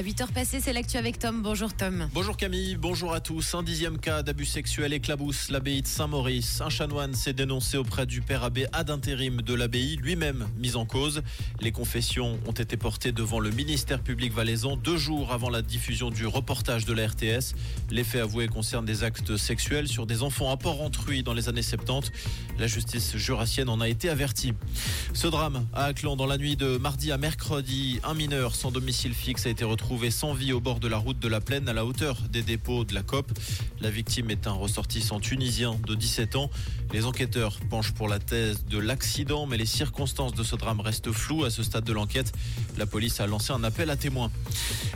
À 8h passées, c'est l'actu avec Tom. Bonjour Tom. Bonjour Camille, bonjour à tous. Un dixième cas d'abus sexuel éclabousse l'abbaye de Saint-Maurice. Un chanoine s'est dénoncé auprès du père abbé ad intérim de l'abbaye, lui-même mis en cause. Les confessions ont été portées devant le ministère public valaisan deux jours avant la diffusion du reportage de la RTS. Les faits avoués concernent des actes sexuels sur des enfants à Port-Entruy dans les années 70. La justice jurassienne en a été avertie. Ce drame à Aclan dans la nuit de mardi à mercredi, un mineur sans domicile fixe a été retrouvé sans vie au bord de la route de la Plaine à la hauteur des dépôts de la COP. La victime est un ressortissant tunisien de 17 ans. Les enquêteurs penchent pour la thèse de l'accident, mais les circonstances de ce drame restent floues à ce stade de l'enquête. La police a lancé un appel à témoins.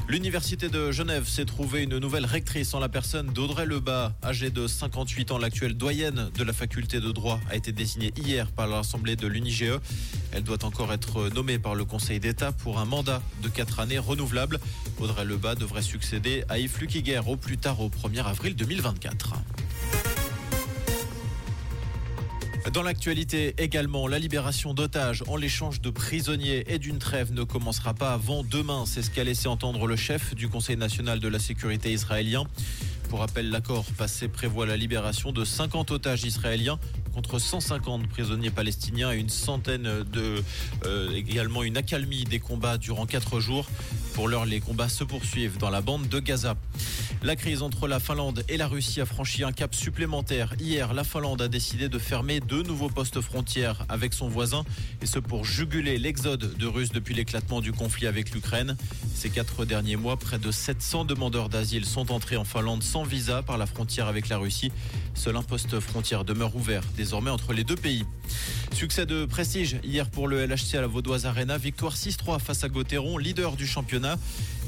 L'université de Genève s'est trouvée une nouvelle rectrice en la personne d'Audrey Lebas, âgée de 58 ans. L'actuelle doyenne de la faculté de droit a été désignée hier par l'Assemblée de l'UNIGE. Elle doit encore être nommée par le Conseil d'État pour un mandat de 4 années renouvelable. Audrey Lebas devrait succéder à Yves Luquiger au plus tard au 1er avril 2024. Dans l'actualité également, la libération d'otages en l'échange de prisonniers et d'une trêve ne commencera pas avant demain. C'est ce qu'a laissé entendre le chef du Conseil national de la sécurité israélien. Pour rappel, l'accord passé prévoit la libération de 50 otages israéliens contre 150 prisonniers palestiniens et une centaine de euh, également une accalmie des combats durant quatre jours. Pour l'heure, les combats se poursuivent dans la bande de Gaza. La crise entre la Finlande et la Russie a franchi un cap supplémentaire. Hier, la Finlande a décidé de fermer deux nouveaux postes frontières avec son voisin, et ce pour juguler l'exode de Russes depuis l'éclatement du conflit avec l'Ukraine. Ces quatre derniers mois, près de 700 demandeurs d'asile sont entrés en Finlande sans visa par la frontière avec la Russie. Seul un poste frontière demeure ouvert désormais entre les deux pays. Succès de prestige hier pour le LHC à la Vaudoise Arena. Victoire 6-3 face à Gauthieron, leader du championnat.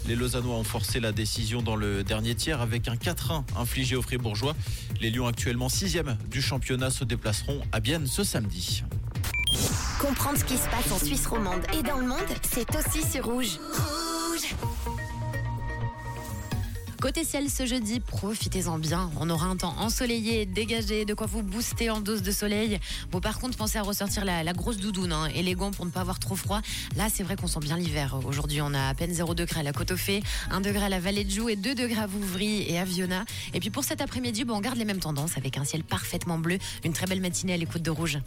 Les Lausannois ont forcé la décision dans le dernier tiers avec un 4-1 infligé aux Fribourgeois. Les Lions actuellement 6 du championnat se déplaceront à Bienne ce samedi. Comprendre ce qui se passe en Suisse romande et dans le monde, c'est aussi sur Rouge. Rouge Côté ciel ce jeudi, profitez-en bien. On aura un temps ensoleillé, dégagé, de quoi vous booster en dose de soleil. Bon, par contre, pensez à ressortir la, grosse doudoune hein, et les gants pour ne pas avoir trop froid. Là, c'est vrai qu'on sent bien l'hiver. Aujourd'hui, on a à peine 0 degré à la côte au Fait, 1 degré à la vallée de Joux et 2 degrés à Vouvry et à Viona. Et puis pour cet après-midi, bon, on garde les mêmes tendances avec un ciel parfaitement bleu. Une très belle matinée à l'écoute de Rouge.